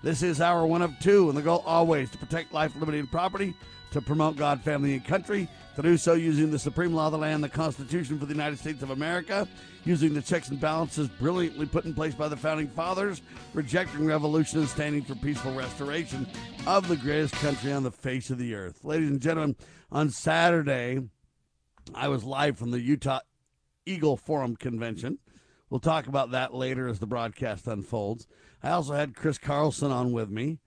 This is our one of two, and the goal always to protect life, liberty, and property, to promote God, family, and country, to do so using the supreme law of the land, the Constitution for the United States of America, using the checks and balances brilliantly put in place by the founding fathers, rejecting revolution and standing for peaceful restoration of the greatest country on the face of the earth. Ladies and gentlemen, on Saturday, I was live from the Utah Eagle Forum Convention. We'll talk about that later as the broadcast unfolds. I also had Chris Carlson on with me.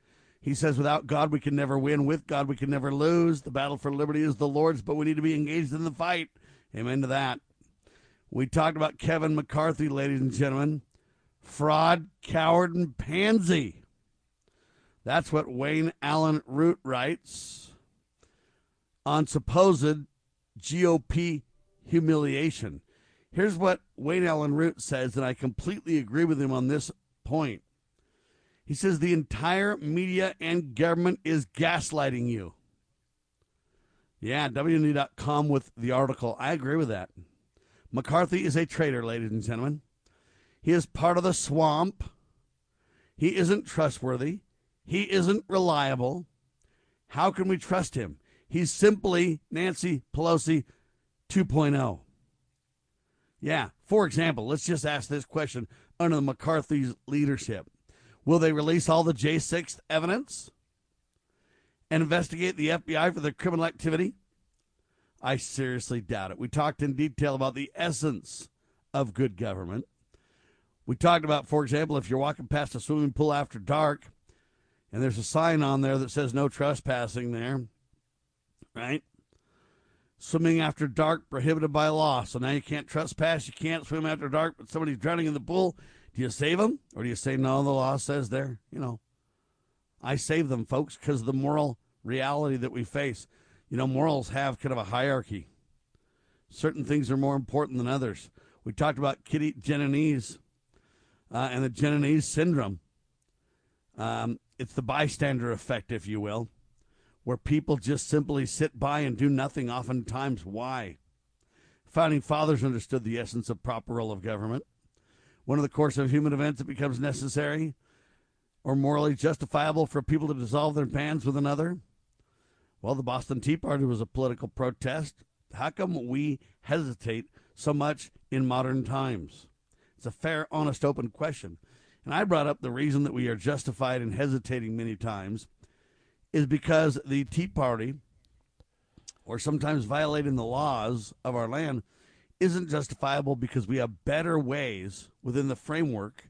He says, without God, we can never win. With God, we can never lose. The battle for liberty is the Lord's, but we need to be engaged in the fight. Amen to that. We talked about Kevin McCarthy, ladies and gentlemen. Fraud, coward, and pansy. That's what Wayne Allyn Root writes on supposed GOP humiliation. Here's what Wayne Allyn Root says, and I completely agree with him on this point. He says the entire media and government is gaslighting you. Yeah, WND.com with the article. I agree with that. McCarthy is a traitor, ladies and gentlemen. He is part of the swamp. He isn't trustworthy. He isn't reliable. How can we trust him? He's simply Nancy Pelosi 2.0. Yeah, for example, let's just ask this question under McCarthy's leadership. Will they release all the J6 evidence and investigate the FBI for their criminal activity? I seriously doubt it. We talked in detail about the essence of good government. We talked about, for example, if you're walking past a swimming pool after dark and there's a sign on there that says no trespassing there, right? Swimming after dark prohibited by law. So now you can't trespass, you can't swim after dark, but somebody's drowning in the pool. Do you save them? Or do you say, no, the law says there, you know, I save them, folks, because the moral reality that we face. You know, morals have kind of a hierarchy. Certain things are more important than others. We talked about Kitty Genovese uh, and the Genovese syndrome. Um, it's the bystander effect, if you will, where people just simply sit by and do nothing, oftentimes. Why? Founding fathers understood the essence of proper role of government. One of the course of human events, it becomes necessary or morally justifiable for people to dissolve their bands with another. Well, the Boston Tea Party was a political protest. How come we hesitate so much in modern times? It's a fair, honest, open question. And I brought up the reason that we are justified in hesitating many times is because the Tea Party, or sometimes violating the laws of our land, isn't justifiable because we have better ways within the framework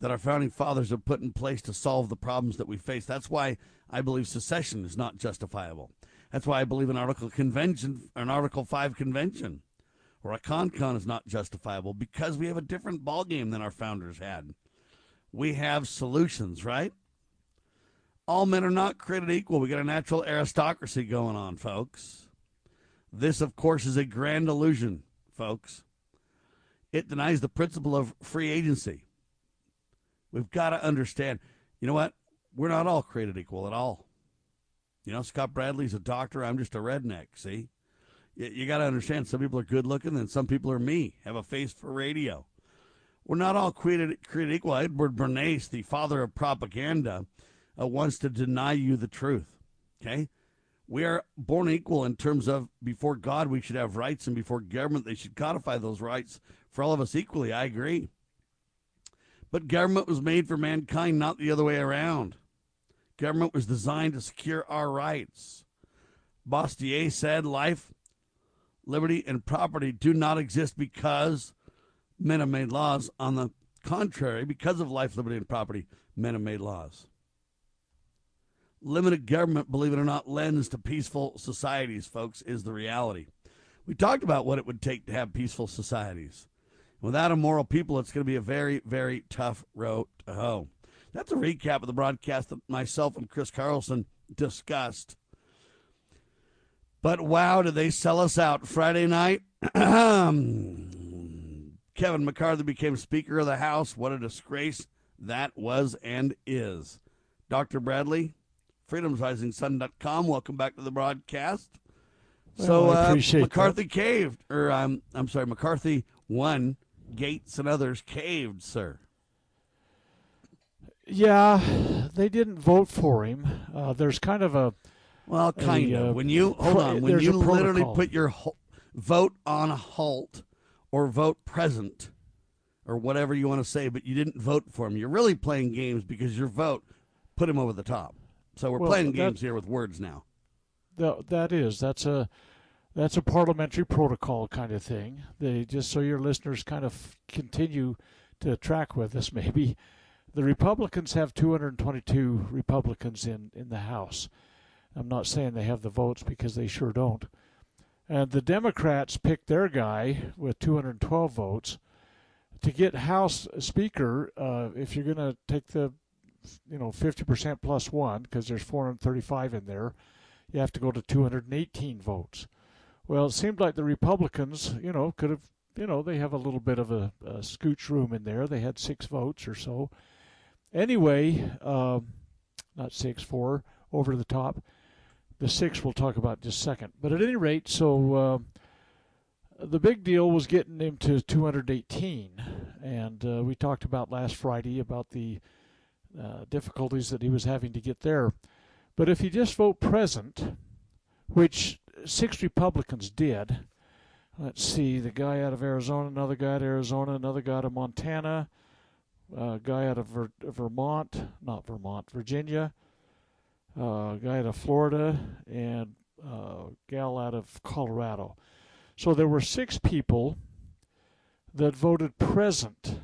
that our founding fathers have put in place to solve the problems that we face. That's why I believe secession is not justifiable. That's why I believe an Article Convention, an Article Five Convention, or a CONCON is not justifiable because we have a different ballgame than our founders had. We have solutions, right? All men are not created equal. We got a natural aristocracy going on, folks. This, of course, is a grand illusion folks. It denies the principle of free agency. We've got to understand, you know what? We're not all created equal at all. You know, Scott Bradley's a doctor. I'm just a redneck, see? You, you got to understand some people are good looking and some people are me, have a face for radio. We're not all created, created equal. Edward Bernays, the father of propaganda, uh, wants to deny you the truth. Okay? We are born equal in terms of before God we should have rights, and before government they should codify those rights for all of us equally. I agree. But government was made for mankind, not the other way around. Government was designed to secure our rights. Bastiat said life, liberty, and property do not exist because men have made laws. On the contrary, because of life, liberty, and property, men have made laws limited government, believe it or not, lends to peaceful societies, folks, is the reality. We talked about what it would take to have peaceful societies. Without immoral people, it's going to be a very, very tough road to hoe. That's a recap of the broadcast that myself and Chris Carlson discussed. But wow, did they sell us out Friday night? Kevin McCarthy became Speaker of the House. What a disgrace that was and is. Dr. Bradley, freedomsrisingsun.com. Welcome back to the broadcast. So Well, uh, McCarthy caved, or um, I'm sorry, McCarthy won. Gaetz and others caved, sir. Yeah, they didn't vote for him. Uh, there's kind of a Well, kind A, uh, of. When you hold on, when you literally put your ho- vote on a halt or vote present or whatever you want to say, but you didn't vote for him, you're really playing games because your vote put him over the top. So we're Well, playing that- games here with words now. that, that is that's a that's a parliamentary protocol kind of thing. They just so your listeners kind of continue to track with us. Maybe the Republicans have 222 Republicans in in the House. I'm not saying they have the votes because they sure don't. And the Democrats picked their guy with 212 votes to get House Speaker. Uh, if you're going to take the, you know, 50% plus one, because there's 435 in there, you have to go to 218 votes. Well, it seemed like the Republicans, you know, could have, you know, they have a little bit of a, a scooch room in there. They had six votes or so. Anyway, um, not six, four over the top. The six we'll talk about just a second. But at any rate, so uh, the big deal was getting him to 218, and uh, we talked about last Friday about the uh, difficulties that he was having to get there. But if you just vote present, which six Republicans did, let's see, the guy out of Arizona, another guy out of Arizona, another guy out of Montana, a guy out of Ver- Vermont, not Vermont, Virginia, uh, a guy out of Florida, and a gal out of Colorado. So there were six people that voted present.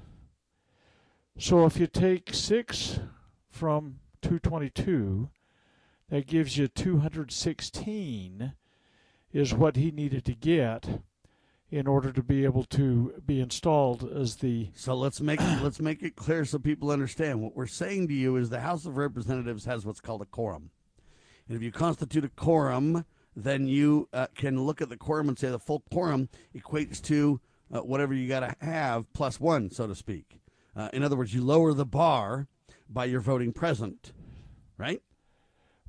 So if you take six from 222, that gives you 216 is what he needed to get in order to be able to be installed as the So let's make let's make it clear so people understand. What we're saying to you is the House of Representatives has what's called a quorum, and if you constitute a quorum, then you uh, can look at the quorum and say the full quorum equates to uh, whatever you got to have plus one, so to speak. Uh, in other words, you lower the bar by your voting present, right?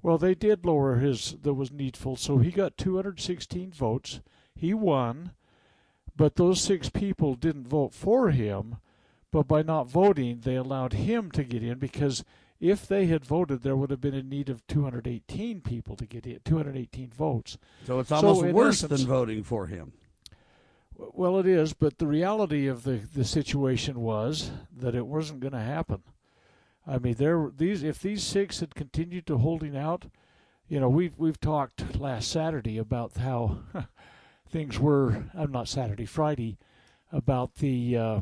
Well, they did lower his that was needful, so he got 216 votes. He won, but those six people didn't vote for him. But by not voting, they allowed him to get in because if they had voted, there would have been a need of 218 people to get in, 218 votes. So it's So almost in worse essence- than voting for him. Well, it is, but the reality of the, the situation was that it wasn't going to happen. I mean, there these if these six had continued to holding out, you know, we've we've talked last Saturday about how things were. I'm not Saturday, Friday, about the uh,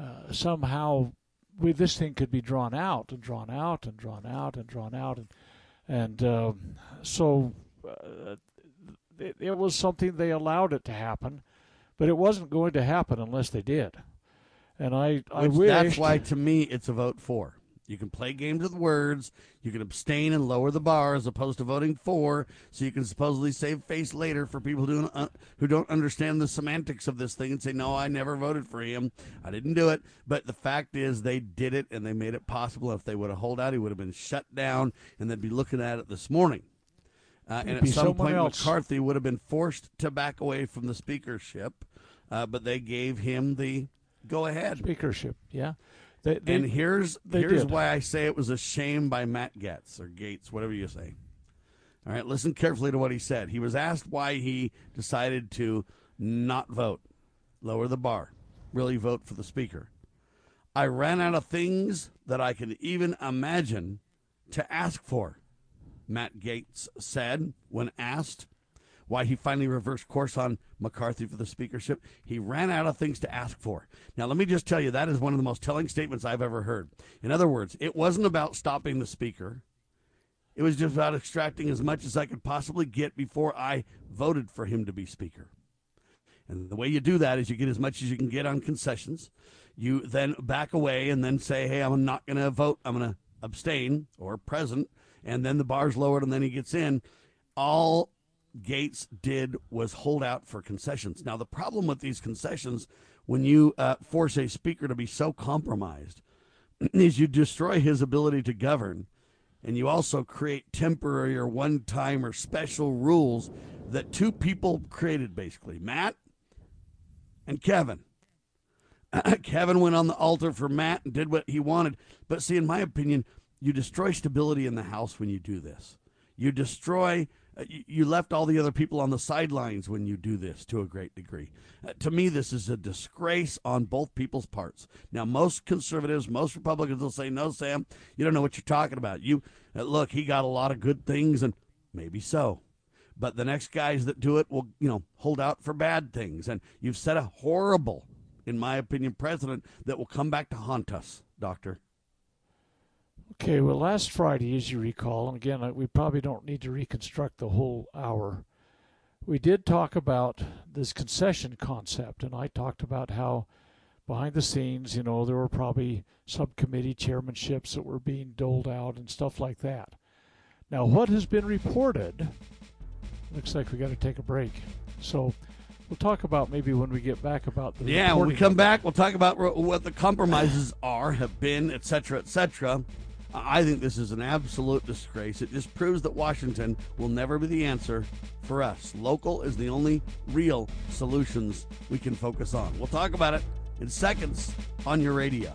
uh, somehow we, this thing could be drawn out and drawn out and drawn out and drawn out and and um, so uh, it, it was something they allowed it to happen, but it wasn't going to happen unless they did. And I, I wish that's why, to me, it's a vote for. You can play games with words. You can abstain and lower the bar as opposed to voting for, so you can supposedly save face later for people who don't, uh, who don't understand the semantics of this thing and say, "No, I never voted for him. I didn't do it." But the fact is, they did it and they made it possible. If they would have held out, he would have been shut down, and they'd be looking at it this morning. Uh, and at some point, else. McCarthy would have been forced to back away from the speakership, uh, but they gave him the go ahead. speakership. Yeah, they, they, And here's here's did. why I say it was a shame by Matt Getz or Gates, whatever you say. All right, listen carefully to what he said. He was asked why he decided to not vote, lower the bar, really vote for the speaker. I ran out of things that I could even imagine to ask for, Matt Gaetz said when asked why he finally reversed course on McCarthy for the speakership. He ran out of things to ask for. Now, let me just tell you, that is one of the most telling statements I've ever heard. In other words, it wasn't about stopping the speaker, it was just about extracting as much as I could possibly get before I voted for him to be speaker. And the way you do that is you get as much as you can get on concessions. You then back away and then say, hey, I'm not going to vote. I'm going to abstain or present. And then the bar's lowered and then he gets in. All Gaetz did was hold out for concessions. Now, the problem with these concessions, when you uh, force a speaker to be so compromised, is you destroy his ability to govern. And you also create temporary or one time or special rules that two people created, basically Matt and Kevin. Kevin went on the altar for Matt and did what he wanted. But see, in my opinion, you destroy stability in the House when you do this. You destroy, you left all the other people on the sidelines when you do this to a great degree. Uh, to me, this is a disgrace on both people's parts. Now, most conservatives, most Republicans will say, no, Sam, you don't know what you're talking about. You, uh, look, he got a lot of good things, and maybe so but the next guys that do it will, you know, hold out for bad things. And you've set a horrible in my opinion, president that will come back to haunt us, Doctor. Okay, well, last Friday, as you recall, and again, we probably don't need to reconstruct the whole hour. We did talk about this concession concept, and I talked about how behind the scenes, you know, there were probably subcommittee chairmanships that were being doled out and stuff like that. Now, what has been reported looks like we got to take a break. So We'll talk about maybe when we get back about the yeah. When we come back, we'll talk about what the compromises are, have been, etc., etc. I think this is an absolute disgrace. It just proves that Washington will never be the answer for us. Local is the only real solutions we can focus on. We'll talk about it in seconds on your radio.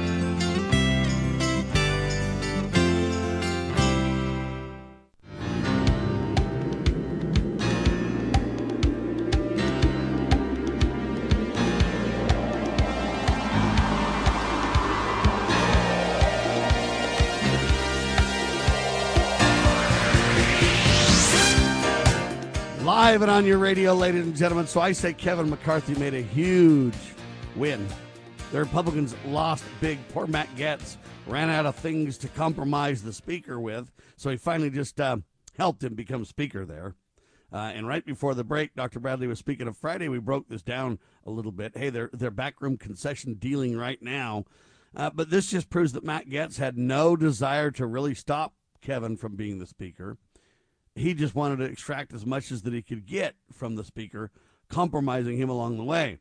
And on your radio, ladies and gentlemen. So I say Kevin McCarthy made a huge win. The Republicans lost big. Poor Matt Gaetz ran out of things to compromise the speaker with, so he finally just uh, helped him become speaker there. Uh, and right before the break, Dr. Bradley was speaking of Friday. We broke this down a little bit. Hey, they're they're backroom concession dealing right now, uh, but this just proves that Matt Gaetz had no desire to really stop Kevin from being the speaker he just wanted to extract as much as that he could get from the speaker, compromising him along the way.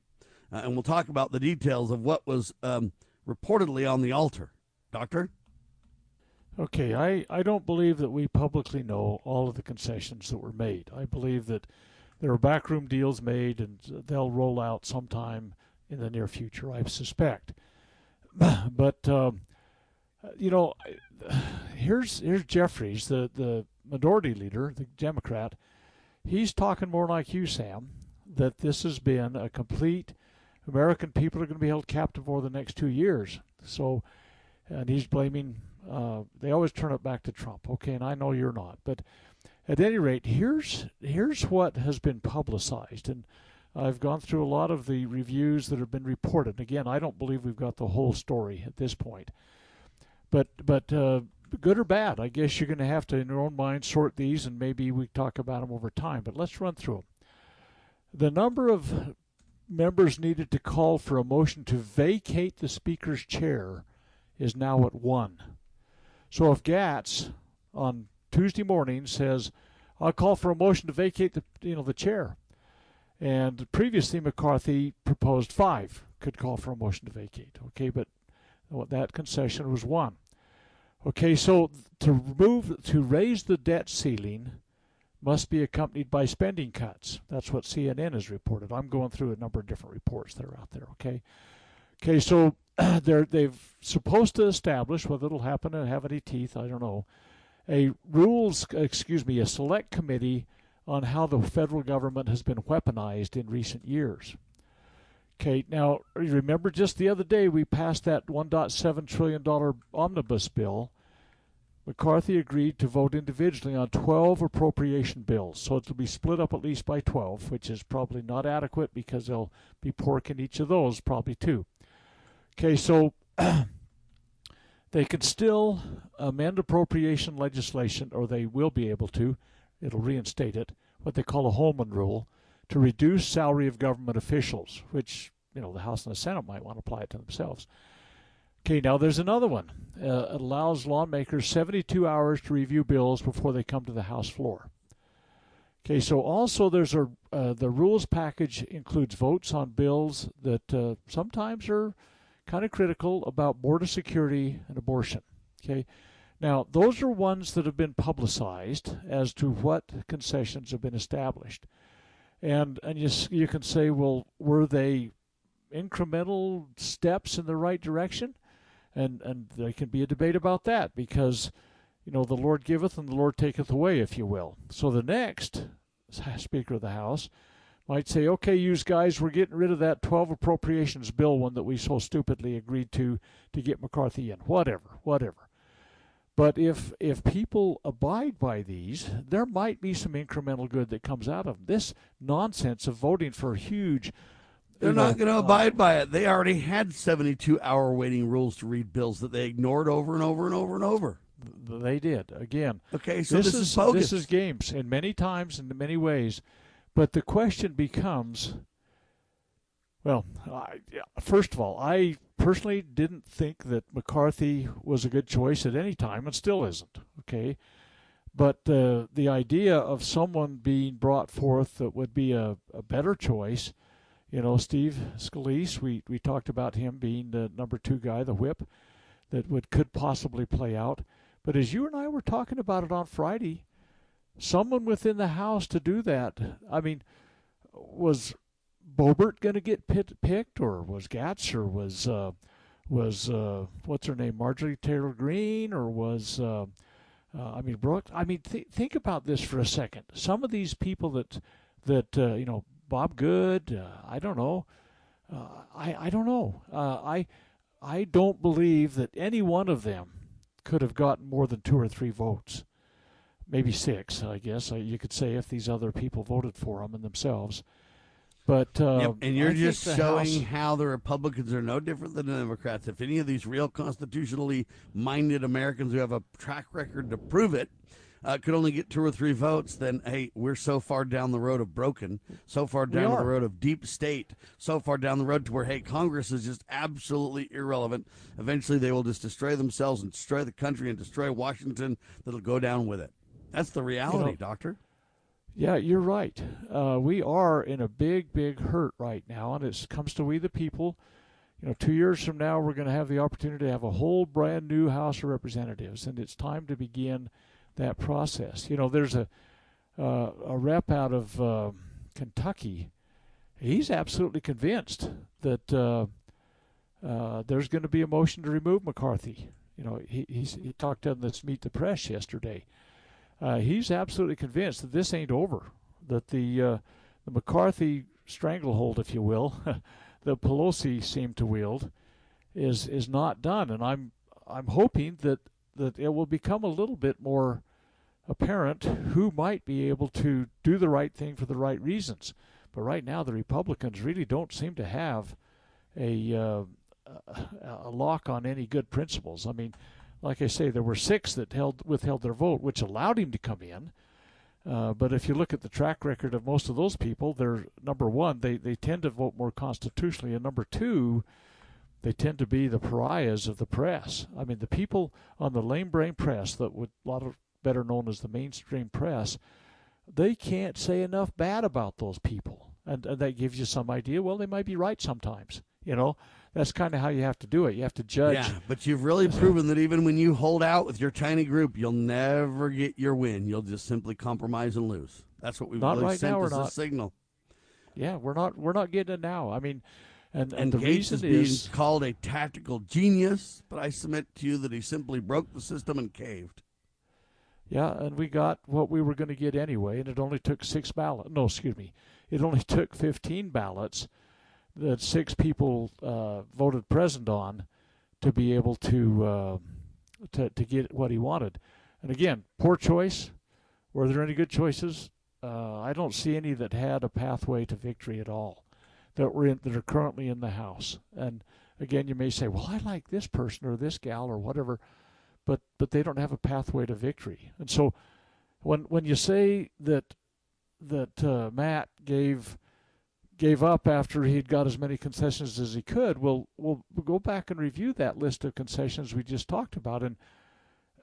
Uh, and we'll talk about the details of what was um, reportedly on the altar. Doctor? Okay, I, I don't believe that we publicly know all of the concessions that were made. I believe that there are backroom deals made and they'll roll out sometime in the near future, I suspect. but um, you know, here's here's Jeffries, the the minority leader, the Democrat. He's talking more like you, Sam, that this has been a complete. American people are going to be held captive over the next two years. So, and he's blaming. Uh, they always turn it back to Trump. Okay, and I know you're not, but at any rate, here's here's what has been publicized, and I've gone through a lot of the reviews that have been reported. Again, I don't believe we've got the whole story at this point, but but uh, good or bad, I guess you're going to have to, in your own mind, sort these, and maybe we talk about them over time. But let's run through them. The number of members needed to call for a motion to vacate the speaker's chair is now at one. So if Gaetz on Tuesday morning says, "I'll call for a motion to vacate the you know the chair," and previously McCarthy proposed five could call for a motion to vacate. Okay, but that concession was one. Okay, so to remove to raise the debt ceiling must be accompanied by spending cuts. That's what CNN has reported. I'm going through a number of different reports that are out there. Okay, okay, so they're they've supposed to establish whether it'll happen and have any teeth. I don't know. A rules, excuse me, a select committee on how the federal government has been weaponized in recent years. Okay, now remember just the other day we passed that 1.7 trillion dollar omnibus bill. McCarthy agreed to vote individually on 12 appropriation bills, so it'll be split up at least by 12, which is probably not adequate because there'll be pork in each of those, probably two. Okay, so they can still amend appropriation legislation, or they will be able to, it'll reinstate it, what they call a Holman rule, to reduce salary of government officials, which, you know, the House and the Senate might want to apply it to themselves. Okay, now there's another one. Uh, it allows lawmakers 72 hours to review bills before they come to the House floor. Okay, so also there's a uh, the rules package includes votes on bills that uh, sometimes are kind of critical about border security and abortion. Okay, now those are ones that have been publicized as to what concessions have been established, and and you you can say, well, were they incremental steps in the right direction? and and there can be a debate about that because you know the Lord giveth and the Lord taketh away, if you will. So the next Speaker of the House might say, "Okay, you guys, we're getting rid of that 12 appropriations bill one that we so stupidly agreed to to get McCarthy in. Whatever, whatever." But if if people abide by these, there might be some incremental good that comes out of them. This nonsense of voting for huge they're not going to abide by it. They already had 72 hour waiting rules to read bills that they ignored over and over and over and over. They did. Again. Okay, so this, this is, is This is games, and many times, in many ways. But the question becomes well, I, first of all, I personally didn't think that McCarthy was a good choice at any time, and still isn't. Okay, but uh, the idea of someone being brought forth that would be a, a better choice you know, Steve Scalise, we, we talked about him being the number two guy, the whip, that would could possibly play out. But as you and I were talking about it on Friday, someone within the House to do that, I mean, was Boebert going to get pit, picked, or was Gaetz, or was uh, was uh, what's her name, Marjorie Taylor Greene, or was uh, uh I mean Brooks? I mean, th- think about this for a second. Some of these people that that uh, you know Bob Good. Uh, I don't know. Uh, I I don't know. Uh, I I don't believe that any one of them could have gotten more than two or three votes. Maybe six, I guess. you could say if these other people voted for them and themselves. But uh, yep, and you're just showing House... how the Republicans are no different than the Democrats. If any of these real constitutionally minded Americans who have a track record to prove it uh, could only get two or three votes, then hey, we're so far down the road of broken, so far down the road of deep state, so far down the road to where hey, Congress is just absolutely irrelevant. Eventually, they will just destroy themselves and destroy the country and destroy Washington. That'll go down with it. That's the reality, you know, Doctor. Yeah, you're right. Uh, we are in a big, big hurt right now, and it comes to we the people. You know, two years from now, we're going to have the opportunity to have a whole brand new House of Representatives, and it's time to begin that process. You know, there's a uh, a rep out of uh, Kentucky. He's absolutely convinced that uh, uh, there's going to be a motion to remove McCarthy. You know, he he talked on this Meet the Press yesterday. Uh, he's absolutely convinced that this ain't over. That the uh, the McCarthy stranglehold, if you will, that Pelosi seemed to wield, is is not done. And I'm I'm hoping that that it will become a little bit more apparent who might be able to do the right thing for the right reasons. But right now, the Republicans really don't seem to have a uh, a lock on any good principles. I mean, like I say, there were six that held withheld their vote, which allowed him to come in. Uh, but if you look at the track record of most of those people, they're number one, they, they tend to vote more constitutionally, and number two, they tend to be the pariahs of the press. I mean, the people on the lame brain press that would a lot of better known as the mainstream press, they can't say enough bad about those people. And, and that gives you some idea. Well, they might be right sometimes. You know, that's kind of how you have to do it. You have to judge. Yeah, but you've really proven that even when you hold out with your tiny group, you'll never get your win. You'll just simply compromise and lose. That's what we've not really right sent now, as we're a signal. Yeah, we're not we're not getting it now. I mean, and and, And, the Gaetz reason is being is called a tactical genius, but I submit to you that he simply broke the system and caved. Yeah, and we got what we were going to get anyway, and it only took six ballots. No, excuse me, it only took 15 ballots that six people uh, voted present on to be able to, uh, to to get what he wanted. And again, poor choice. Were there any good choices? Uh, I don't see any that had a pathway to victory at all that were in, that are currently in the House. And again, you may say, "Well, I like this person or this gal or whatever," but but they don't have a pathway to victory. And so, when when you say that that uh, Matt gave gave up after he'd got as many concessions as he could, well, we'll, go back and review that list of concessions we just talked about, and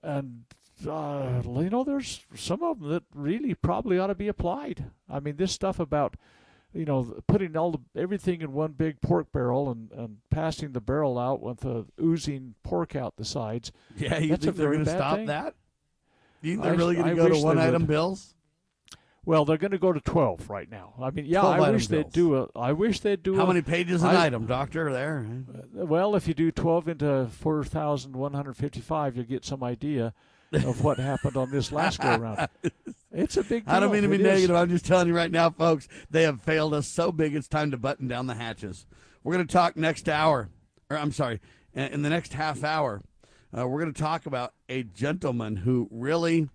and uh, you know, there's some of them that really probably ought to be applied. I mean, this stuff about you know putting all the, everything in one big pork barrel and, and passing the barrel out with a oozing pork out the sides. Yeah, you That's think they're going to stop thing. that? You think they're really going to go to one item would. bills? Well, they're going to go to twelve right now. I mean, yeah, I wish they'd do a. I wish they'd do How a, many pages an I- item, Doctor? There. Well, if you do 12 into 4,155, you'll get some idea of what happened on this last go round. It's a big deal. I don't mean to be It is. negative. I'm just telling you right now, folks, they have failed us so big it's time to button down the hatches. We're going to talk next hour, or I'm sorry, in in the next half hour, uh, we're going to talk about a gentleman who really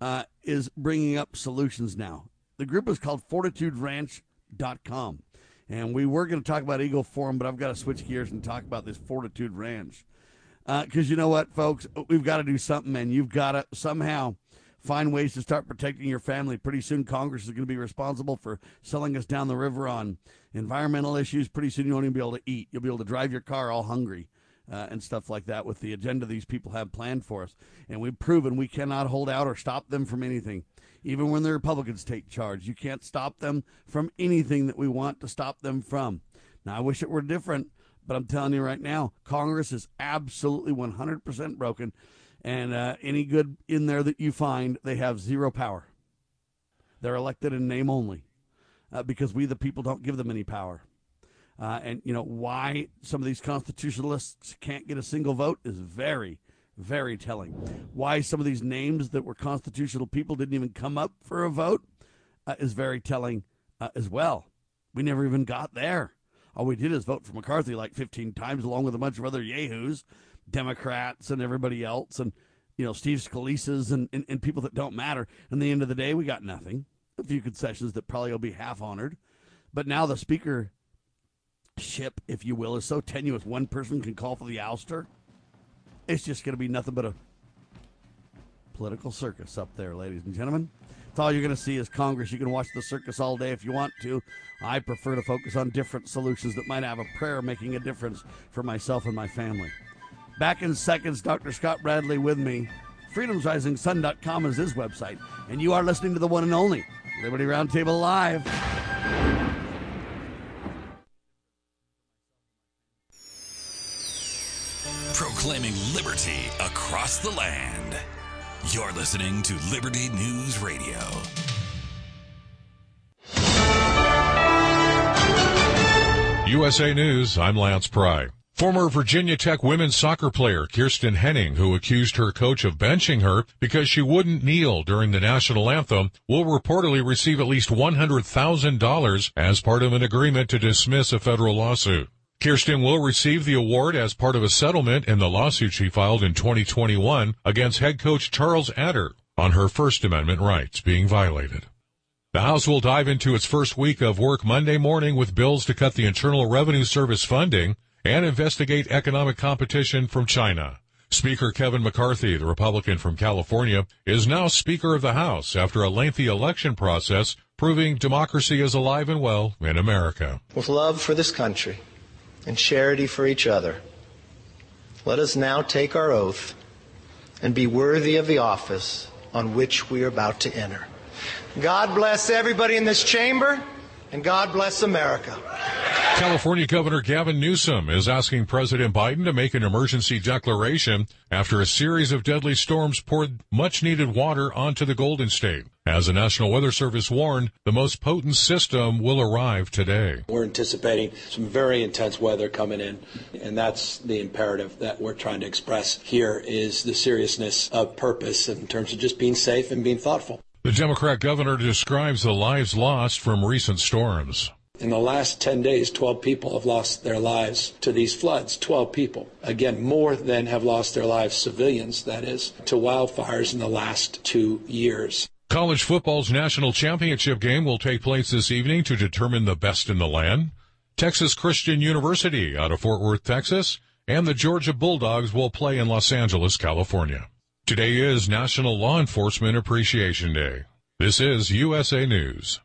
uh, is bringing up solutions now. The group is called FortitudeRanch.com. And we were going to talk about Eagle Forum, but I've got to switch gears and talk about this Fortitude Ranch. Because you know what, folks? We've got to do something, and You've got to somehow find ways to start protecting your family. Pretty soon, Congress is going to be responsible for selling us down the river on environmental issues. Pretty soon, you won't even be able to eat. You'll be able to drive your car all hungry uh, and stuff like that with the agenda these people have planned for us. And we've proven we cannot hold out or stop them from anything. Even when the Republicans take charge, you can't stop them from anything that we want to stop them from. Now, I wish it were different, but I'm telling you right now, Congress is absolutely 100% broken. And uh, any good in there that you find, they have zero power. They're elected in name only uh, because we, the people, don't give them any power. Uh, and, you know, why some of these constitutionalists can't get a single vote is very, very telling. Why some of these names that were constitutional people didn't even come up for a vote uh, is very telling uh, as well. We never even got there. All we did is vote for McCarthy like 15 times, along with a bunch of other yahoos, Democrats and everybody else, and you know Steve Scalise's and, and, and people that don't matter. And the end of the day, we got nothing. A few concessions that probably will be half honored, but now the speaker ship, if you will, is so tenuous. One person can call for the ouster. It's just going to be nothing but a political circus up there, ladies and gentlemen. All you're going to see is Congress. You can watch the circus all day if you want to. I prefer to focus on different solutions that might have a prayer making a difference for myself and my family. Back in seconds, Dr. Scott Bradley with me. FreedomsRisingSun.com is his website. And you are listening to the one and only Liberty Roundtable Live. Proclaiming liberty across the land. You're listening to Liberty News Radio. USA News, I'm Lance Pry. Former Virginia Tech women's soccer player Kiersten Hening, who accused her coach of benching her because she wouldn't kneel during the national anthem, will reportedly receive at least $100,000 as part of an agreement to dismiss a federal lawsuit. Kiersten will receive the award as part of a settlement in the lawsuit she filed in 2021 against head coach Charles Adair on her First Amendment rights being violated. The House will dive into its first week of work Monday morning with bills to cut the Internal Revenue Service funding and investigate economic competition from China. Speaker Kevin McCarthy, the Republican from California, is now Speaker of the House after a lengthy election process proving democracy is alive and well in America. With love for this country and charity for each other, let us now take our oath and be worthy of the office on which we are about to enter. God bless everybody in this chamber, and God bless America. California Governor Gavin Newsom is asking President Biden to make an emergency declaration after a series of deadly storms poured much needed water onto the Golden State. As the National Weather Service warned, the most potent system will arrive today. We're anticipating some very intense weather coming in, and that's the imperative that we're trying to express here is the seriousness of purpose in terms of just being safe and being thoughtful. The Democrat governor describes the lives lost from recent storms. In the last 10 days, 12 people have lost their lives to these floods. 12 people. Again, more than have lost their lives, civilians, that is, to wildfires in the last two years. College football's national championship game will take place this evening to determine the best in the land. Texas Christian University out of Fort Worth, Texas, and the Georgia Bulldogs will play in Los Angeles, California. Today is National Law Enforcement Appreciation Day. This is USA News.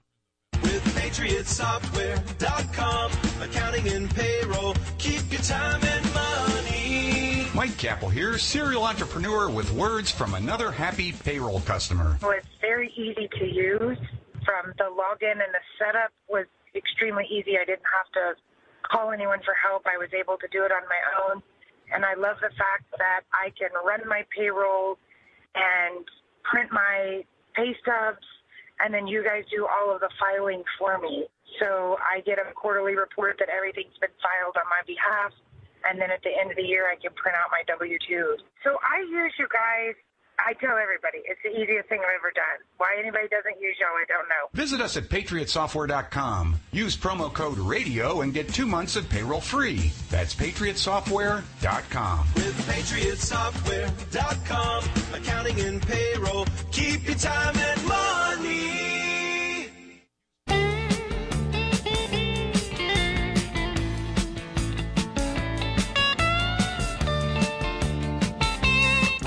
PatriotSoftware.com. Accounting and payroll. Keep your time and money. Mike Kappel here, serial entrepreneur with words from another happy payroll customer. Well, it's very easy to use. From the login and the setup was extremely easy. I didn't have to call anyone for help. I was able to do it on my own. And I love the fact that I can run my payroll and print my pay stubs and then you guys do all of the filing for me. So I get a quarterly report that everything's been filed on my behalf, and then at the end of the year, I can print out my W 2s. So I use you guys. I tell everybody it's the easiest thing I've ever done. Why anybody doesn't use y'all, I don't know. Visit us at patriotsoftware.com. Use promo code RADIO and get two months of payroll free. That's patriotsoftware.com. With patriotsoftware.com, accounting and payroll, keep your time and money.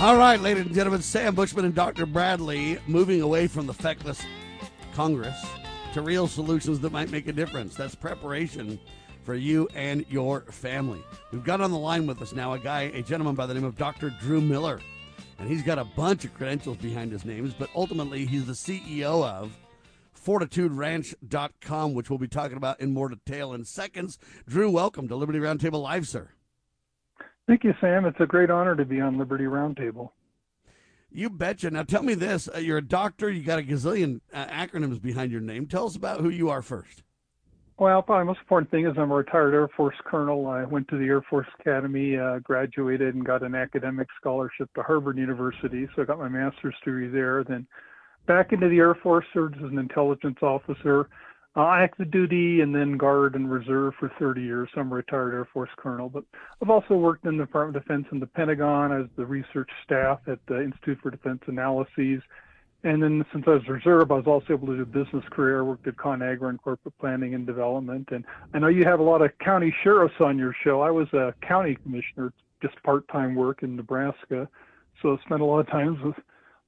All right, ladies and gentlemen, Sam Bushman and Dr. Bradley moving away from the feckless Congress to real solutions that might make a difference. That's preparation for you and your family. We've got on the line with us now a guy, a gentleman by the name of Dr. Drew Miller. And he's got a bunch of credentials behind his names, but ultimately he's the CEO of FortitudeRanch.com, which we'll be talking about in more detail in seconds. Drew, welcome to Liberty Roundtable Live, sir. Thank you, Sam. It's a great honor to be on Liberty Roundtable. You betcha. Now, tell me this: uh, you're a doctor. You got a gazillion uh, acronyms behind your name. Tell us about who you are first. Well, probably the most important thing is I'm a retired Air Force colonel. I went to the Air Force Academy, uh, graduated, and got an academic scholarship to Harvard University. So I got my master's degree there. Then back into the Air Force, served as an intelligence officer uh, active duty and then guard and reserve for 30 years. So I'm a retired Air Force colonel, but I've also worked in the Department of Defense and the Pentagon as the research staff at the Institute for Defense Analyses. And then since I was reserve, I was also able to do a business career. I worked at ConAgra in corporate planning and development. And I know you have a lot of county sheriffs on your show. I was a county commissioner, just part-time work in Nebraska. So I spent a lot of times with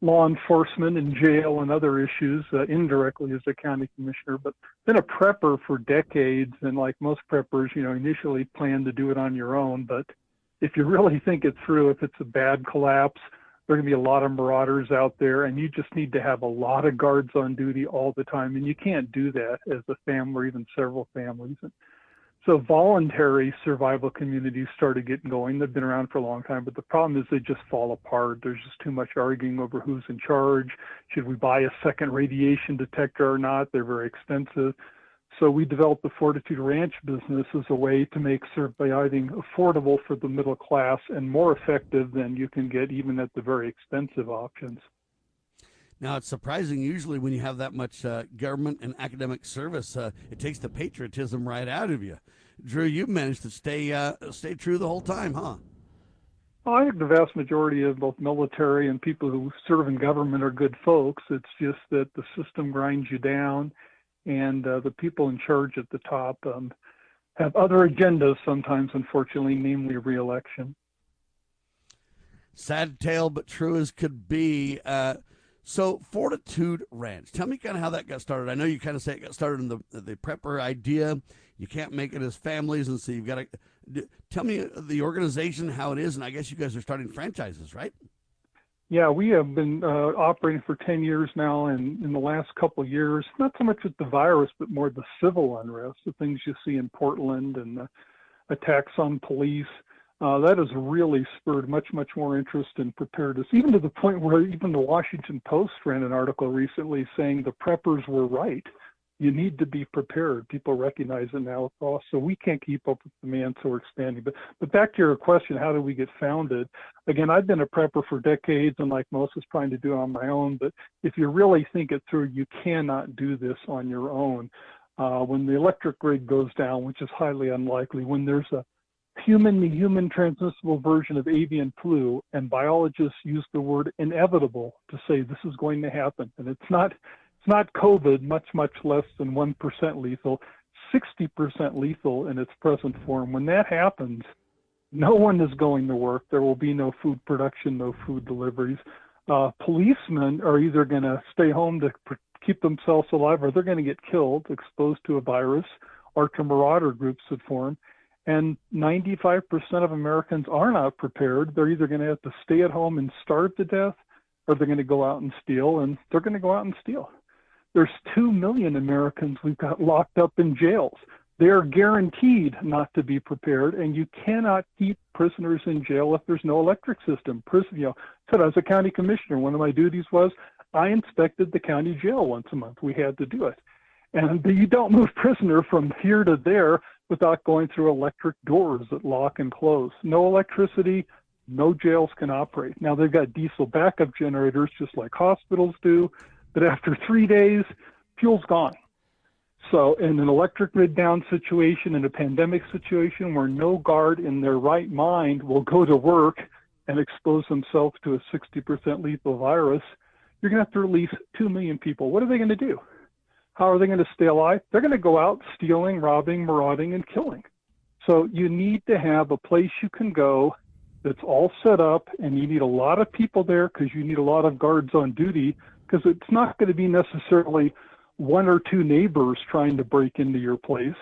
law enforcement and jail and other issues uh, indirectly as a county commissioner, but been a prepper for decades. And like most preppers, you know, initially plan to do it on your own. But if you really think it through, if it's a bad collapse, there are going to be a lot of marauders out there, and you just need to have a lot of guards on duty all the time. And you can't do that as a family or even several families. And so voluntary survival communities started getting going. They've been around for a long time, but the problem is they just fall apart. There's just too much arguing over who's in charge. Should we buy a second radiation detector or not? They're very expensive. So we developed the Fortitude Ranch business as a way to make surviving affordable for the middle class and more effective than you can get even at the very expensive options. Now it's surprising. Usually, when you have that much uh, government and academic service, uh, it takes the patriotism right out of you. Drew, you've managed to stay uh, stay true the whole time, huh? Well, I think the vast majority of both military and people who serve in government are good folks. It's just that the system grinds you down, and uh, the people in charge at the top um, have other agendas sometimes, unfortunately, namely reelection. Sad tale, but true as could be. Uh, so, Fortitude Ranch, tell me kind of how that got started. I know you kind of say it got started in the the prepper idea. You can't make it as families, and so you've got to tell me the organization, how it is, and I guess you guys are starting franchises, right? Yeah, we have been uh, operating for 10 years now, and in the last couple of years, not so much with the virus, but more the civil unrest, the things you see in Portland and the attacks on police. Uh, that has really spurred much, much more interest in preparedness, even to the point where even the Washington Post ran an article recently saying the preppers were right you need to be prepared. People recognize it now. So we can't keep up with demand, so we're expanding. But but back to your question, how did we get founded? Again, I've been a prepper for decades, and like most, is trying to do it on my own. But if you really think it through, you cannot do this on your own. Uh, when the electric grid goes down, which is highly unlikely, when there's a human-to-human transmissible version of avian flu, and biologists use the word inevitable to say this is going to happen, and it's not it's not COVID, much, much less than 1% lethal, 60% lethal in its present form. When that happens, no one is going to work. There will be no food production, no food deliveries. Uh, policemen are either going to stay home to pr- keep themselves alive or they're going to get killed, exposed to a virus, or to marauder groups that form. And 95% of Americans are not prepared. They're either going to have to stay at home and starve to death, or they're going to go out and steal, and they're going to go out and steal. There's 2 million Americans we've got locked up in jails. They're guaranteed not to be prepared, and you cannot keep prisoners in jail if there's no electric system. Prison, you know, said as a county commissioner, one of my duties was I inspected the county jail once a month. We had to do it. And you don't move prisoner from here to there without going through electric doors that lock and close. No electricity, no jails can operate. Now they've got diesel backup generators just like hospitals do. But after three days, fuel's gone. So, in an electric grid down situation, in a pandemic situation where no guard in their right mind will go to work and expose themselves to a 60% lethal virus, you're going to have to release 2 million people. What are they going to do? How are they going to stay alive? They're going to go out stealing, robbing, marauding, and killing. So, you need to have a place you can go that's all set up, and you need a lot of people there because you need a lot of guards on duty because it's not going to be necessarily one or two neighbors trying to break into your place.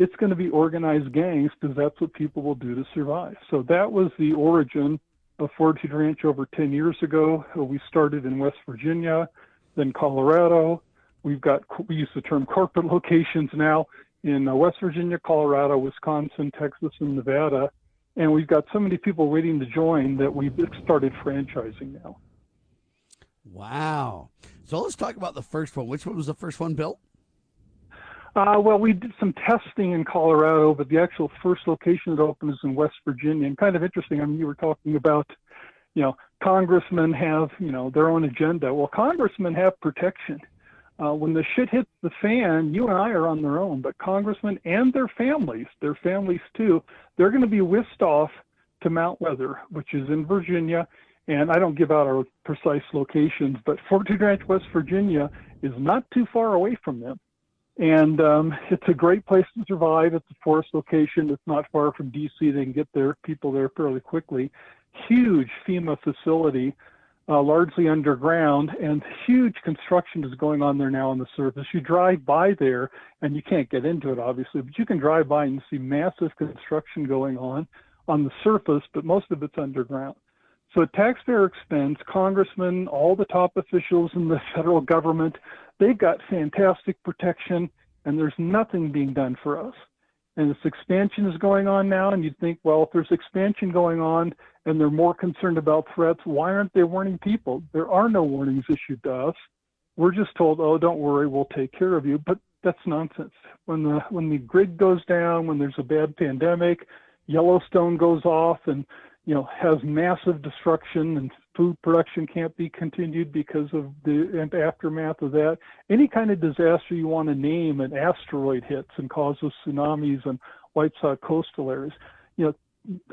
It's going to be organized gangs because that's what people will do to survive. So that was the origin of Fortitude Ranch over 10 years ago. We started in West Virginia, then Colorado. We've got, we use the term corporate locations now in uh, West Virginia, Colorado, Wisconsin, Texas, and Nevada. And we've got so many people waiting to join that we've started franchising now. Wow. So let's talk about the first one. Which one was the first one built? Uh, well, we did some testing in Colorado, but the actual first location that opened is in West Virginia. And kind of interesting, I mean, you were talking about, you know, congressmen have, you know, their own agenda. Well, congressmen have protection. Uh, when the shit hits the fan, you and I are on their own, but congressmen and their families, their families too, they're going to be whisked off to Mount Weather, which is in Virginia, and I don't give out our precise locations, but Fortitude Ranch, West Virginia is not too far away from them. And um, it's a great place to survive. It's a forest location. It's not far from DC. They can get their people there fairly quickly. Huge FEMA facility, uh, largely underground, and huge construction is going on there now on the surface. You drive by there, and you can't get into it, obviously, but you can drive by and see massive construction going on on the surface, but most of it's underground. So at taxpayer expense, congressmen, all the top officials in the federal government, they've got fantastic protection, and there's nothing being done for us. And this expansion is going on now, and you'd think, well, if there's expansion going on and they're more concerned about threats, why aren't they warning people? There are no warnings issued to us. We're just told, oh, don't worry, we'll take care of you. But that's nonsense. When the when the grid goes down, when there's a bad pandemic, Yellowstone goes off and you know has massive destruction and food production can't be continued because of the aftermath of that. Any kind of disaster you want to name, an asteroid hits and causes tsunamis and wipes out coastal areas. You know,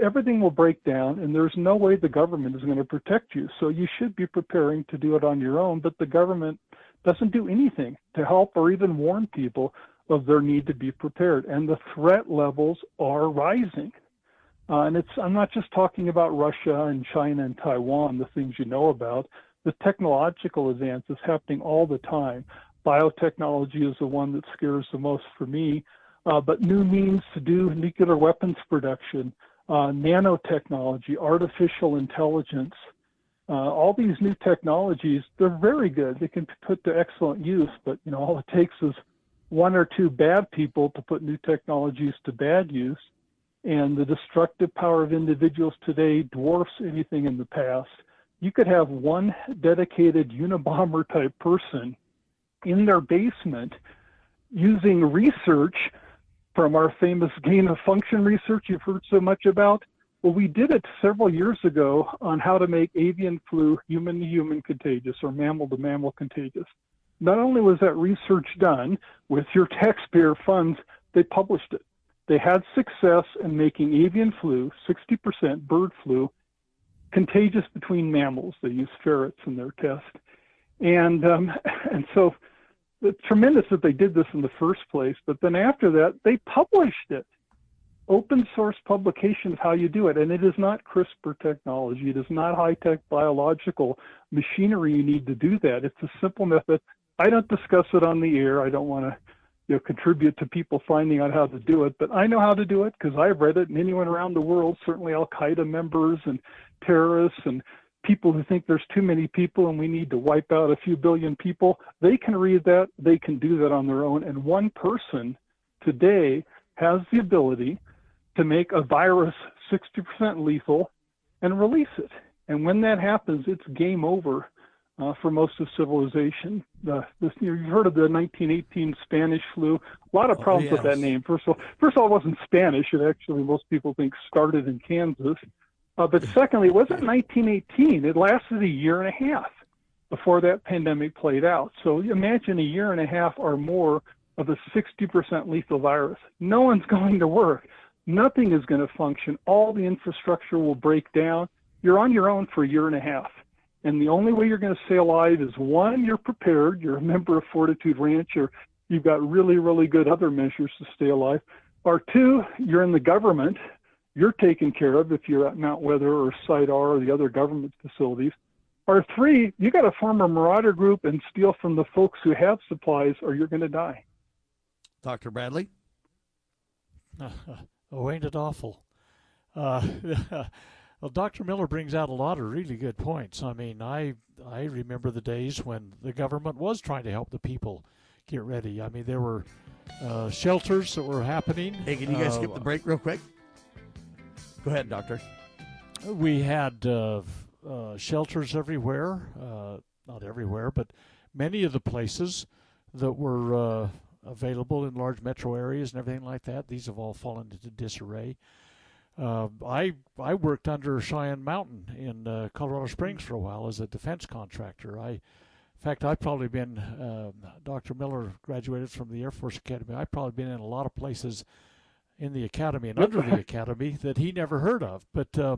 everything will break down and there's no way the government is going to protect you. So you should be preparing to do it on your own, but the government doesn't do anything to help or even warn people of their need to be prepared. And the threat levels are rising. Uh, and it's I'm not just talking about Russia and China and Taiwan, the things you know about. The technological advance is happening all the time. Biotechnology is the one that scares the most for me. Uh, but new means to do nuclear weapons production, uh, nanotechnology, artificial intelligence, uh, all these new technologies, they're very good. They can be put to excellent use, but you know, all it takes is one or two bad people to put new technologies to bad use. And the destructive power of individuals today dwarfs anything in the past. You could have one dedicated Unabomber type person in their basement using research from our famous gain of function research you've heard so much about. Well, we did it several years ago on how to make avian flu human to human contagious or mammal to mammal contagious. Not only was that research done with your taxpayer funds, they published it. They had success in making avian flu, 60% bird flu, contagious between mammals. They used ferrets in their test. And, um, and so it's tremendous that they did this in the first place. But then after that, they published it. Open source publication of how you do it. And it is not CRISPR technology. It is not high tech biological machinery you need to do that. It's a simple method. I don't discuss it on the air. I don't want to you know, contribute to people finding out how to do it, but I know how to do it because I've read it, and anyone around the world, certainly Al Qaeda members and terrorists and people who think there's too many people and we need to wipe out a few billion people, they can read that, they can do that on their own. And one person today has the ability to make a virus 60% lethal and release it. And when that happens, it's game over uh, for most of civilization. Uh, this, you have heard of the 1918 Spanish flu. A lot of Oh, problems with that name. First of all, first of all, it wasn't Spanish. It actually most people think started in Kansas. Uh, but secondly, it wasn't 1918. It lasted a year and a half before that pandemic played out. So imagine a year and a half or more of a 60% lethal virus. No one's going to work. Nothing is going to function. All the infrastructure will break down. You're on your own for a year and a half. And the only way you're going to stay alive is one, you're prepared. You're a member of Fortitude Ranch, or you've got really, really good other measures to stay alive. Or two, you're in the government. You're taken care of if you're at Mount Weather or Site R or the other government facilities. Or three, you got to form a marauder group and steal from the folks who have supplies, or you're going to die. Dr. Bradley? oh, ain't it awful? Uh, well, Dr. Miller brings out a lot of really good points. I mean, I I remember the days when the government was trying to help the people get ready. I mean, there were uh, shelters that were happening. Hey, can you guys Uh, skip the break real quick? Go ahead, Doctor. we had uh, uh, shelters everywhere, uh, not everywhere, but many of the places that were uh, available in large metro areas and everything like that. These have all fallen into disarray. Uh, I I worked under Cheyenne Mountain in uh, Colorado Springs for a while as a defense contractor. I, in fact, I've probably been. Um Dr. Miller graduated from the Air Force Academy. I've probably been in a lot of places in the academy and under the academy that he never heard of. But uh,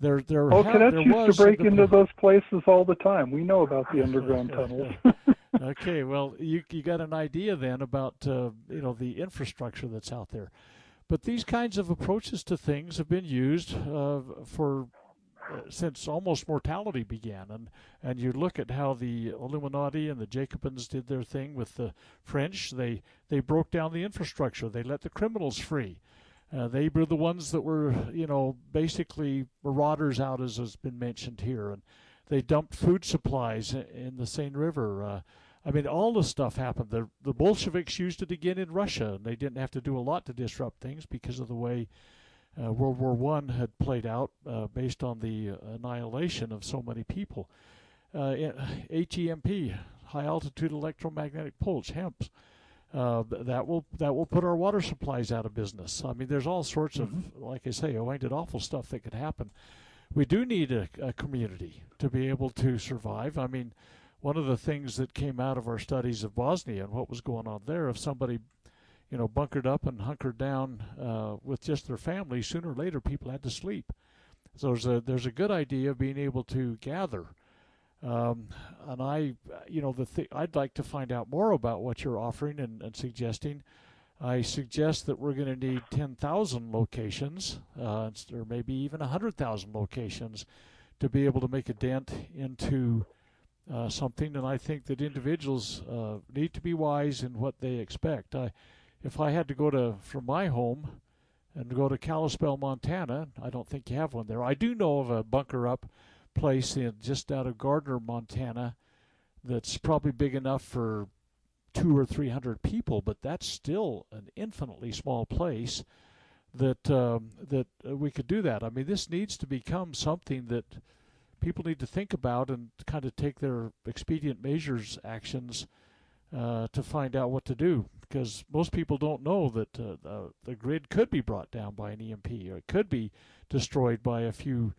there, there, Oh, ha- cadets there used was to break the- into those places all the time. We know about the underground tunnels. okay, well, you you got an idea then about uh, you know the infrastructure that's out there, but these kinds of approaches to things have been used uh, for uh, since almost mortality began, and and you look at how the Illuminati and the Jacobins did their thing with the French. They they broke down the infrastructure. They let the criminals free. Uh, they were the ones that were, you know, basically marauders out, as has been mentioned here, and they dumped food supplies in the Seine River. Uh, I mean, all this stuff happened. The the Bolsheviks used it again in Russia, and they didn't have to do a lot to disrupt things because of the way uh, World War One had played out, uh, based on the annihilation of so many people. Uh, HEMP, high altitude electromagnetic pulse, HEMPs. uh, that will that will put our water supplies out of business. I mean, there's all sorts of, like I say, ointed awful stuff that could happen. We do need a, a community to be able to survive. I mean, one of the things that came out of our studies of Bosnia and what was going on there, if somebody, you know, bunkered up and hunkered down uh, with just their family, sooner or later people had to sleep. So there's a there's a good idea of being able to gather. Um, and I, you know, the th- I'd like to find out more about what you're offering and, and suggesting. I suggest that we're going to need 10,000 locations, uh, or maybe even 100,000 locations, to be able to make a dent into uh, something. And I think that individuals uh, need to be wise in what they expect. I, if I had to go to from my home and go to Kalispell, Montana, I don't think you have one there. I do know of a bunker up place in just out of Gardner, Montana, that's probably big enough for two or three hundred people, but that's still an infinitely small place. That um, that uh, we could do that. I mean, this needs to become something that people need to think about and kind of take their expedient measures actions uh, to find out what to do because most people don't know that uh, the, the grid could be brought down by an EMP or it could be destroyed by a few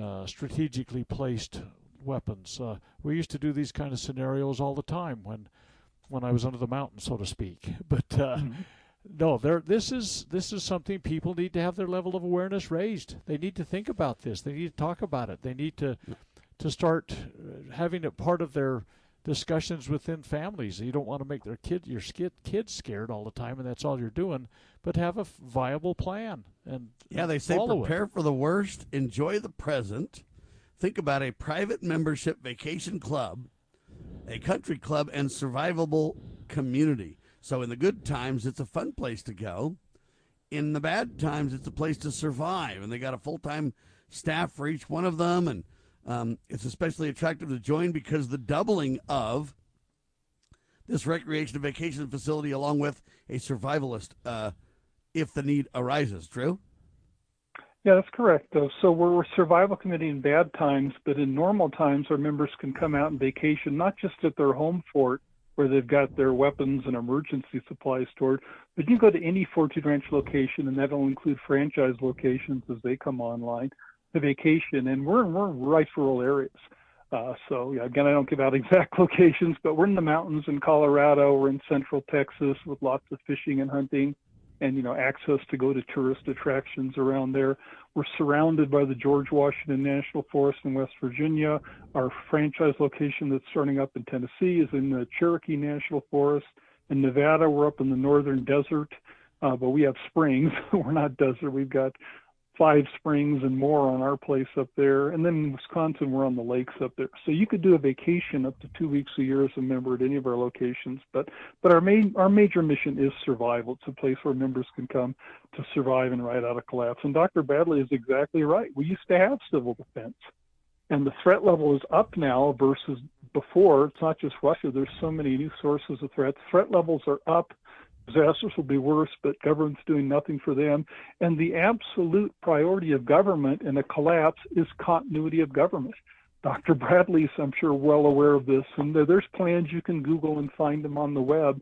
uh, strategically placed weapons. Uh, we used to do these kind of scenarios all the time when when I was under the mountain, so to speak. But uh, Mm-hmm. No, there. This is this is something people need to have their level of awareness raised. They need to think about this. They need to talk about it. They need to to start uh, having it part of their discussions within families. You don't want to make their kid your skid, kids scared all the time, and that's all you're doing. But have a viable plan and Yeah, they say prepare it. for the worst, enjoy the present. Think about a private membership vacation club, a country club, and survivable community. So, in the good times, it's a fun place to go. In the bad times, it's a place to survive. And they got a full time staff for each one of them. And um, it's especially attractive to join because the doubling of this recreation and vacation facility, along with a survivalist, uh, if the need arises. Drew? Yeah, that's correct. Though. So we're a survival committee in bad times, but in normal times, our members can come out and vacation, not just at their home fort where they've got their weapons and emergency supplies stored, but you can go to any Fortitude Ranch location, and that'll include franchise locations as they come online to vacation. And we're we're rice rural areas. Uh, so yeah, again, I don't give out exact locations, but we're in the mountains in Colorado. We're in central Texas with lots of fishing and hunting and you know access to go to tourist attractions around there. We're surrounded by the George Washington National Forest in West Virginia. Our franchise location that's starting up in Tennessee is in the Cherokee National Forest. In Nevada, we're up in the northern desert, uh, but we have springs. we're not desert. We've got five springs and more on our place up there. And then in Wisconsin, we're on the lakes up there. So you could do a vacation up to two weeks a year as a member at any of our locations. But but our main our major mission is survival. It's a place where members can come to survive and ride out a collapse. And Dr. Bradley is exactly right. We used to have civil defense. And the threat level is up now versus before. It's not just Russia. There's so many new sources of threats. Threat levels are up disasters will be worse, but government's doing nothing for them. And the absolute priority of government in a collapse is continuity of government. Dr. Bradley's, I'm sure, well aware of this, and there's plans you can Google and find them on the web.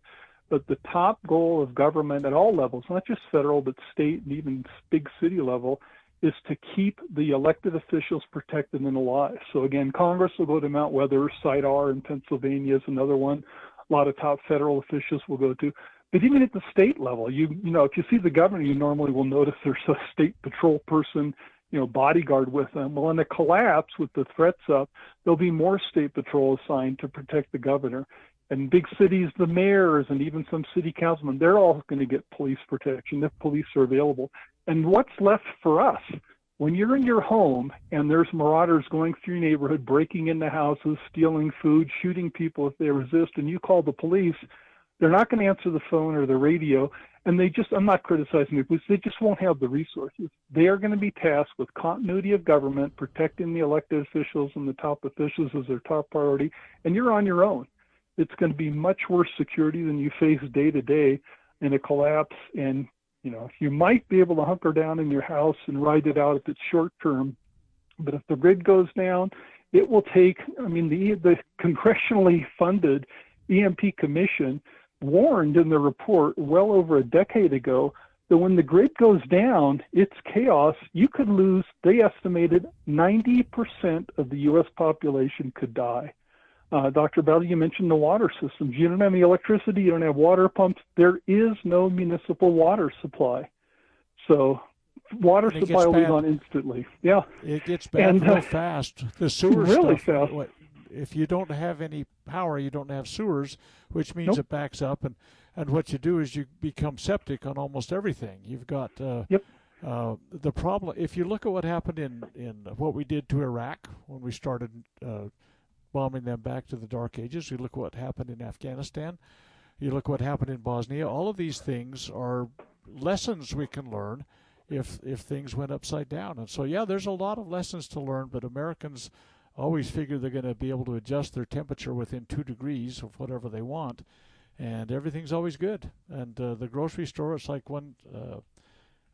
But the top goal of government at all levels, not just federal, but state and even big city level, is to keep the elected officials protected and alive. So again, Congress will go to Mount Weather, Site R in Pennsylvania is another one. A lot of top federal officials will go to. But even at the state level, you you know, if you see the governor, you normally will notice there's a state patrol person, you know, bodyguard with them. Well, in a collapse with the threats up, there'll be more state patrol assigned to protect the governor. And big cities, the mayors and even some city councilmen, they're all going to get police protection if police are available. And what's left for us? When you're in your home and there's marauders going through your neighborhood, breaking into houses, stealing food, shooting people if they resist, and you call the police, they're not going to answer the phone or the radio. And they just, I'm not criticizing the police, they just won't have the resources. They are going to be tasked with continuity of government, protecting the elected officials and the top officials as their top priority. And you're on your own. It's going to be much worse security than you face day to day in a collapse. And, you know, you might be able to hunker down in your house and ride it out if it's short term. But if the grid goes down, it will take, I mean, the, the congressionally funded EMP commission warned in the report well over a decade ago that when the grid goes down, it's chaos. You could lose, they estimated 90% of the U.S. population could die. Uh, Dr. Bradley, you mentioned the water systems. You don't have any electricity, you don't have water pumps. There is no municipal water supply. So water supply will be gone instantly. Yeah. It gets bad And, real uh, fast. The sewer really stuff. fast. what- If you don't have any power, you don't have sewers, which means Nope. it backs up, and and what you do is you become septic on almost everything. You've got uh, Yep. uh, the problem. If you look at what happened in in what we did to Iraq when we started uh, bombing them back to the dark ages, you look what happened in Afghanistan. You look what happened in Bosnia. All of these things are lessons we can learn if if things went upside down. And so yeah, there's a lot of lessons to learn, but Americans always figure they're going to be able to adjust their temperature within 2 degrees of whatever they want and everything's always good. And uh, the grocery store it's like one uh,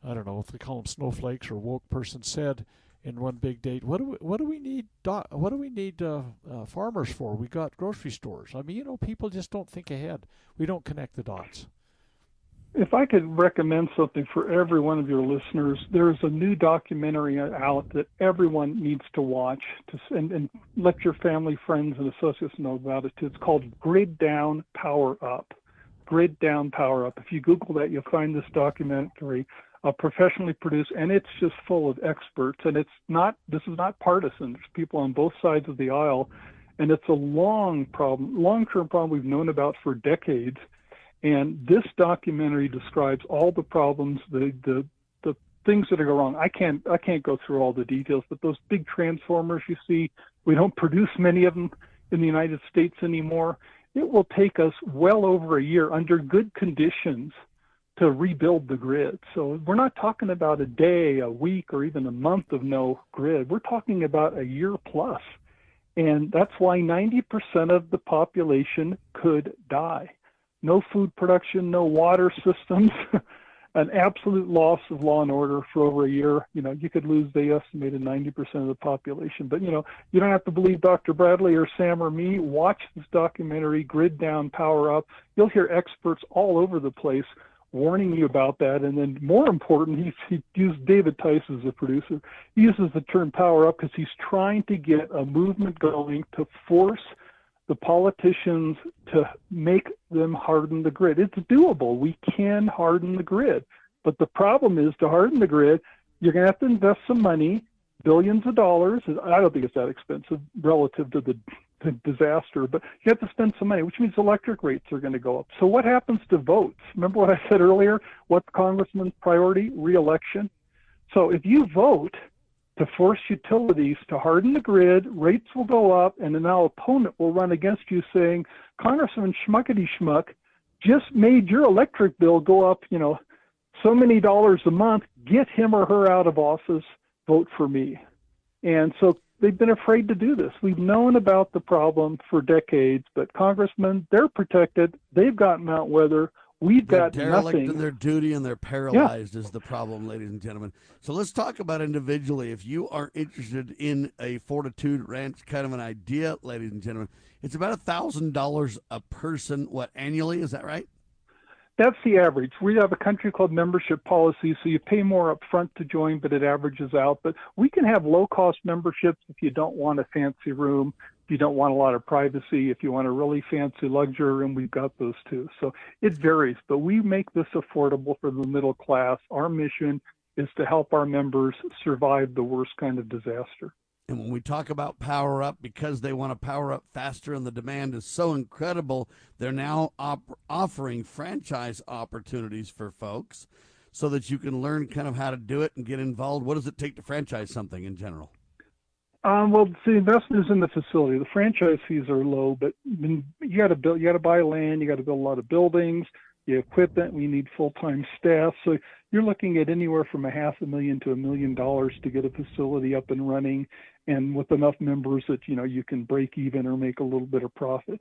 I don't know if they call them snowflakes or woke person said in one big date, what do we, what do we need doc, what do we need uh, uh, farmers for? We got grocery stores. I mean, you know, people just don't think ahead. We don't connect the dots. If I could recommend something for every one of your listeners, there's a new documentary out that everyone needs to watch to, and, and let your family, friends, and associates know about it too. It's called Grid Down Power Up. Grid Down Power Up. If you Google that, you'll find this documentary, uh, professionally produced, and it's just full of experts. And it's not, this is not partisan. There's people on both sides of the aisle, and it's a long problem, long-term problem we've known about for decades. And this documentary describes all the problems, the the the things that are go wrong. I can't I can't go through all the details, but those big transformers you see, we don't produce many of them in the United States anymore. It will take us well over a year under good conditions to rebuild the grid. So we're not talking about a day, a week, or even a month of no grid. We're talking about a year plus. And that's why 90% of the population could die no food production, no water systems, an absolute loss of law and order for over a year. You know, you could lose, they estimated 90% of the population. But, you know, you don't have to believe Dr. Bradley or Sam or me. Watch this documentary, Grid Down, Power Up. You'll hear experts all over the place warning you about that. And then, more important, he, he used David Tice as a producer. He uses the term power up because he's trying to get a movement going to force the politicians to make them harden the grid. It's doable. We can harden the grid. But the problem is to harden the grid, you're going to have to invest some money, billions of dollars. I don't think it's that expensive relative to the, the disaster, but you have to spend some money, which means electric rates are going to go up. So what happens to votes? Remember what I said earlier? What's Congressman's priority? Reelection. So if you vote to force utilities to harden the grid, rates will go up, and then our opponent will run against you saying, Congressman Schmuckety Schmuck just made your electric bill go up, you know, so many dollars a month. Get him or her out of office. Vote for me. And so they've been afraid to do this. We've known about the problem for decades, but congressmen, they're protected. They've got Mount Weather. We've They're got derelict nothing. in their duty and they're paralyzed is the problem, ladies and gentlemen. So let's talk about individually. If you are interested in a Fortitude Ranch kind of an idea, ladies and gentlemen, it's about a thousand dollars a person. What annually? Is that right? That's the average. We have a country club membership policy, so you pay more up front to join, but it averages out. But we can have low cost memberships if you don't want a fancy room, if you don't want a lot of privacy, if you want a really fancy luxury room, we've got those too. So it varies, but we make this affordable for the middle class. Our mission is to help our members survive the worst kind of disaster. And when we talk about power up, because they want to power up faster and the demand is so incredible, they're now op- offering franchise opportunities for folks so that you can learn kind of how to do it and get involved. What does it take to franchise something in general? Um, well, the investment is in the facility. The franchise fees are low, but you got to build, you got to buy land, you got to build a lot of buildings, the equipment. We need full-time staff, so you're looking at anywhere from a half a million to a million dollars to get a facility up and running, and with enough members that you know you can break even or make a little bit of profit.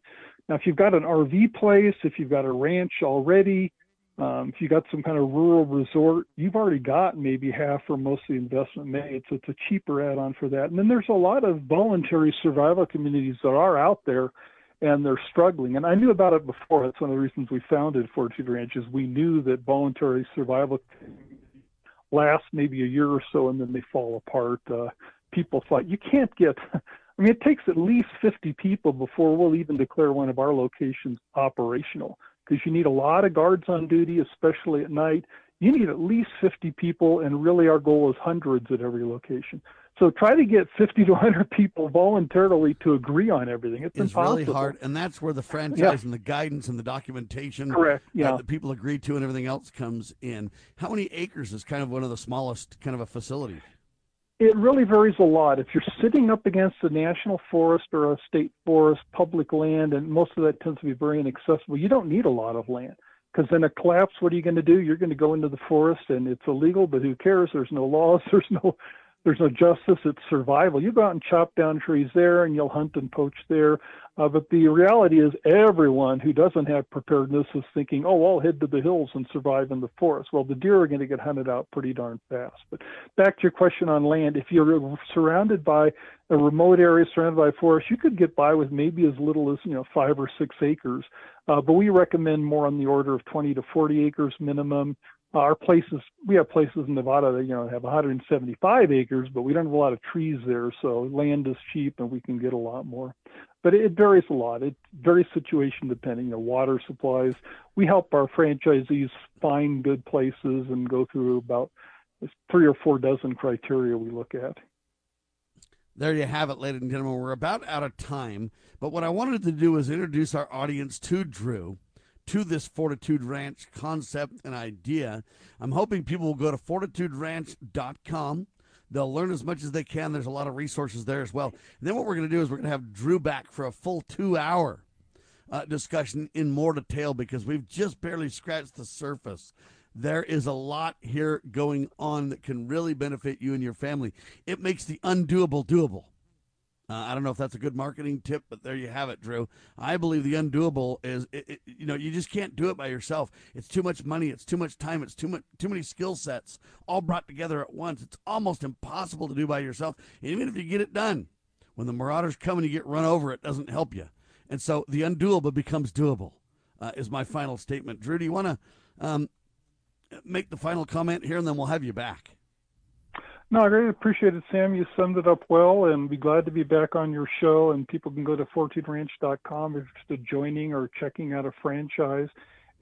Now, if you've got an RV place, if you've got a ranch already, um, if you got some kind of rural resort, you've already got maybe half or most of the investment made. So it's a cheaper add-on for that. And then there's a lot of voluntary survival communities that are out there, and they're struggling. And I knew about it before. That's one of the reasons we founded Fortitude Ranch is we knew that voluntary survival lasts maybe a year or so and then they fall apart. Uh, people thought you can't get. I mean, it takes at least 50 people before we'll even declare one of our locations operational because you need a lot of guards on duty, especially at night. You need at least 50 people, and really our goal is hundreds at every location. So try to get 50 to 100 people voluntarily to agree on everything. It's, It's impossible. really hard, and that's where the franchise Yeah. and the guidance and the documentation Correct, yeah. that the people agree to and everything else comes in. How many acres is kind of one of the smallest kind of a facility? It really varies a lot. If you're sitting up against a national forest or a state forest, public land, and most of that tends to be very inaccessible, you don't need a lot of land. Because in a collapse, what are you going to do? You're going to go into the forest, and it's illegal. But who cares? There's no laws. There's no, there's no justice. It's survival. You go out and chop down trees there, and you'll hunt and poach there. Uh, but the reality is, everyone who doesn't have preparedness is thinking, "Oh, I'll head to the hills and survive in the forest." Well, the deer are going to get hunted out pretty darn fast. But back to your question on land, if you're surrounded by a remote area surrounded by forest, you could get by with maybe as little as you know five or six acres. Uh, but we recommend more on the order of 20 to 40 acres minimum. Uh, our places, we have places in Nevada that you know have 175 acres, but we don't have a lot of trees there, so land is cheap and we can get a lot more. But it varies a lot. It varies situation depending. You know, water supplies. We help our franchisees find good places and go through about three or four dozen criteria we look at. There you have it, ladies and gentlemen. We're about out of time, but what I wanted to do is introduce our audience to Drew, to this Fortitude Ranch concept and idea. I'm hoping people will go to fortituderanch.com. They'll learn as much as they can. There's a lot of resources there as well. And then what we're going to do is we're going to have Drew back for a full two hour uh, discussion in more detail because we've just barely scratched the surface. There is a lot here going on that can really benefit you and your family. It makes the undoable doable. Uh, I don't know if that's a good marketing tip, but there you have it, Drew. I believe the undoable is, it, it, you know, you just can't do it by yourself. It's too much money. It's too much time. It's too much, too many skill sets all brought together at once. It's almost impossible to do by yourself. Even if you get it done, when the marauders come and you get run over, it doesn't help you. And so the undoable becomes doable. Uh, is my final statement. Drew, do you want to um, make the final comment here, and then we'll have you back. No, I really appreciate it, Sam. You summed it up well, and be glad to be back on your show. And people can go to fortituderanch.com if they're joining or checking out a franchise.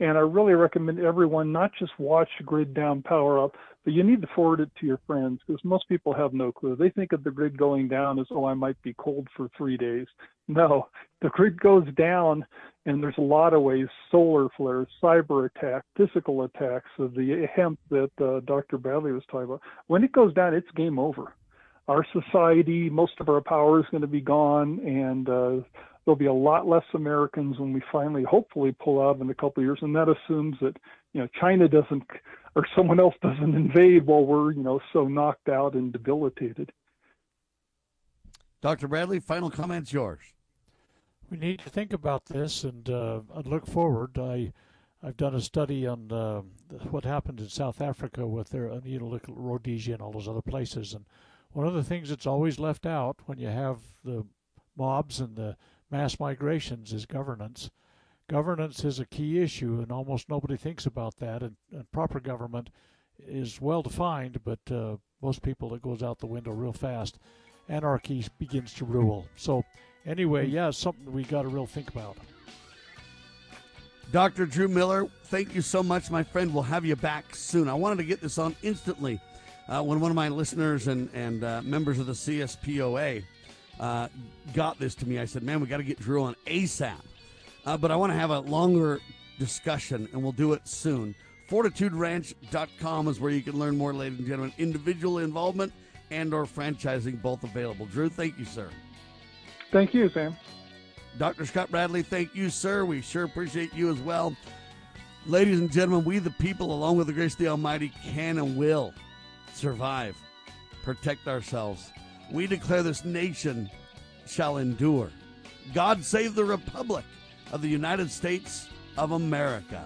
And I really recommend everyone not just watch Grid Down Power Up, but you need to forward it to your friends because most people have no clue. They think of the grid going down as, oh, I might be cold for three days. No, the grid goes down, and there's a lot of ways solar flares, cyber attack, physical attacks of the HEMP that uh, Dr. Bradley was talking about. When it goes down, it's game over. Our society, most of our power is going to be gone, and uh, there'll be a lot less Americans when we finally, hopefully, pull out in a couple of years. And that assumes that you know China doesn't or someone else doesn't invade while we're you know so knocked out and debilitated. Dr. Bradley, final comments yours. We need to think about this and, uh, look forward. I, I've done a study on uh, what happened in South Africa with their, and you know, look at Rhodesia and all those other places. And one of the things that's always left out when you have the mobs and the mass migrations is governance. Governance is a key issue, and almost nobody thinks about that. And, and proper government is well defined, but uh, most people it goes out the window real fast. Anarchy begins to rule. So, anyway, yeah, it's something we got to real think about. Dr. Drew Miller, thank you so much, my friend. We'll have you back soon. I wanted to get this on instantly uh, when one of my listeners and, and uh, members of the CSPOA uh, got this to me. I said, man, we got to get Drew on ASAP. Uh, but I want to have a longer discussion, and we'll do it soon. FortitudeRanch.com is where you can learn more, ladies and gentlemen. Individual involvement and or franchising, both available. Drew, thank you, sir. Thank you, Sam. Dr. Scott Bradley, thank you, sir. We sure appreciate you as well. Ladies and gentlemen, we the people, along with the grace of the Almighty, can and will survive, protect ourselves. We declare this nation shall endure. God save the Republic of the United States of America.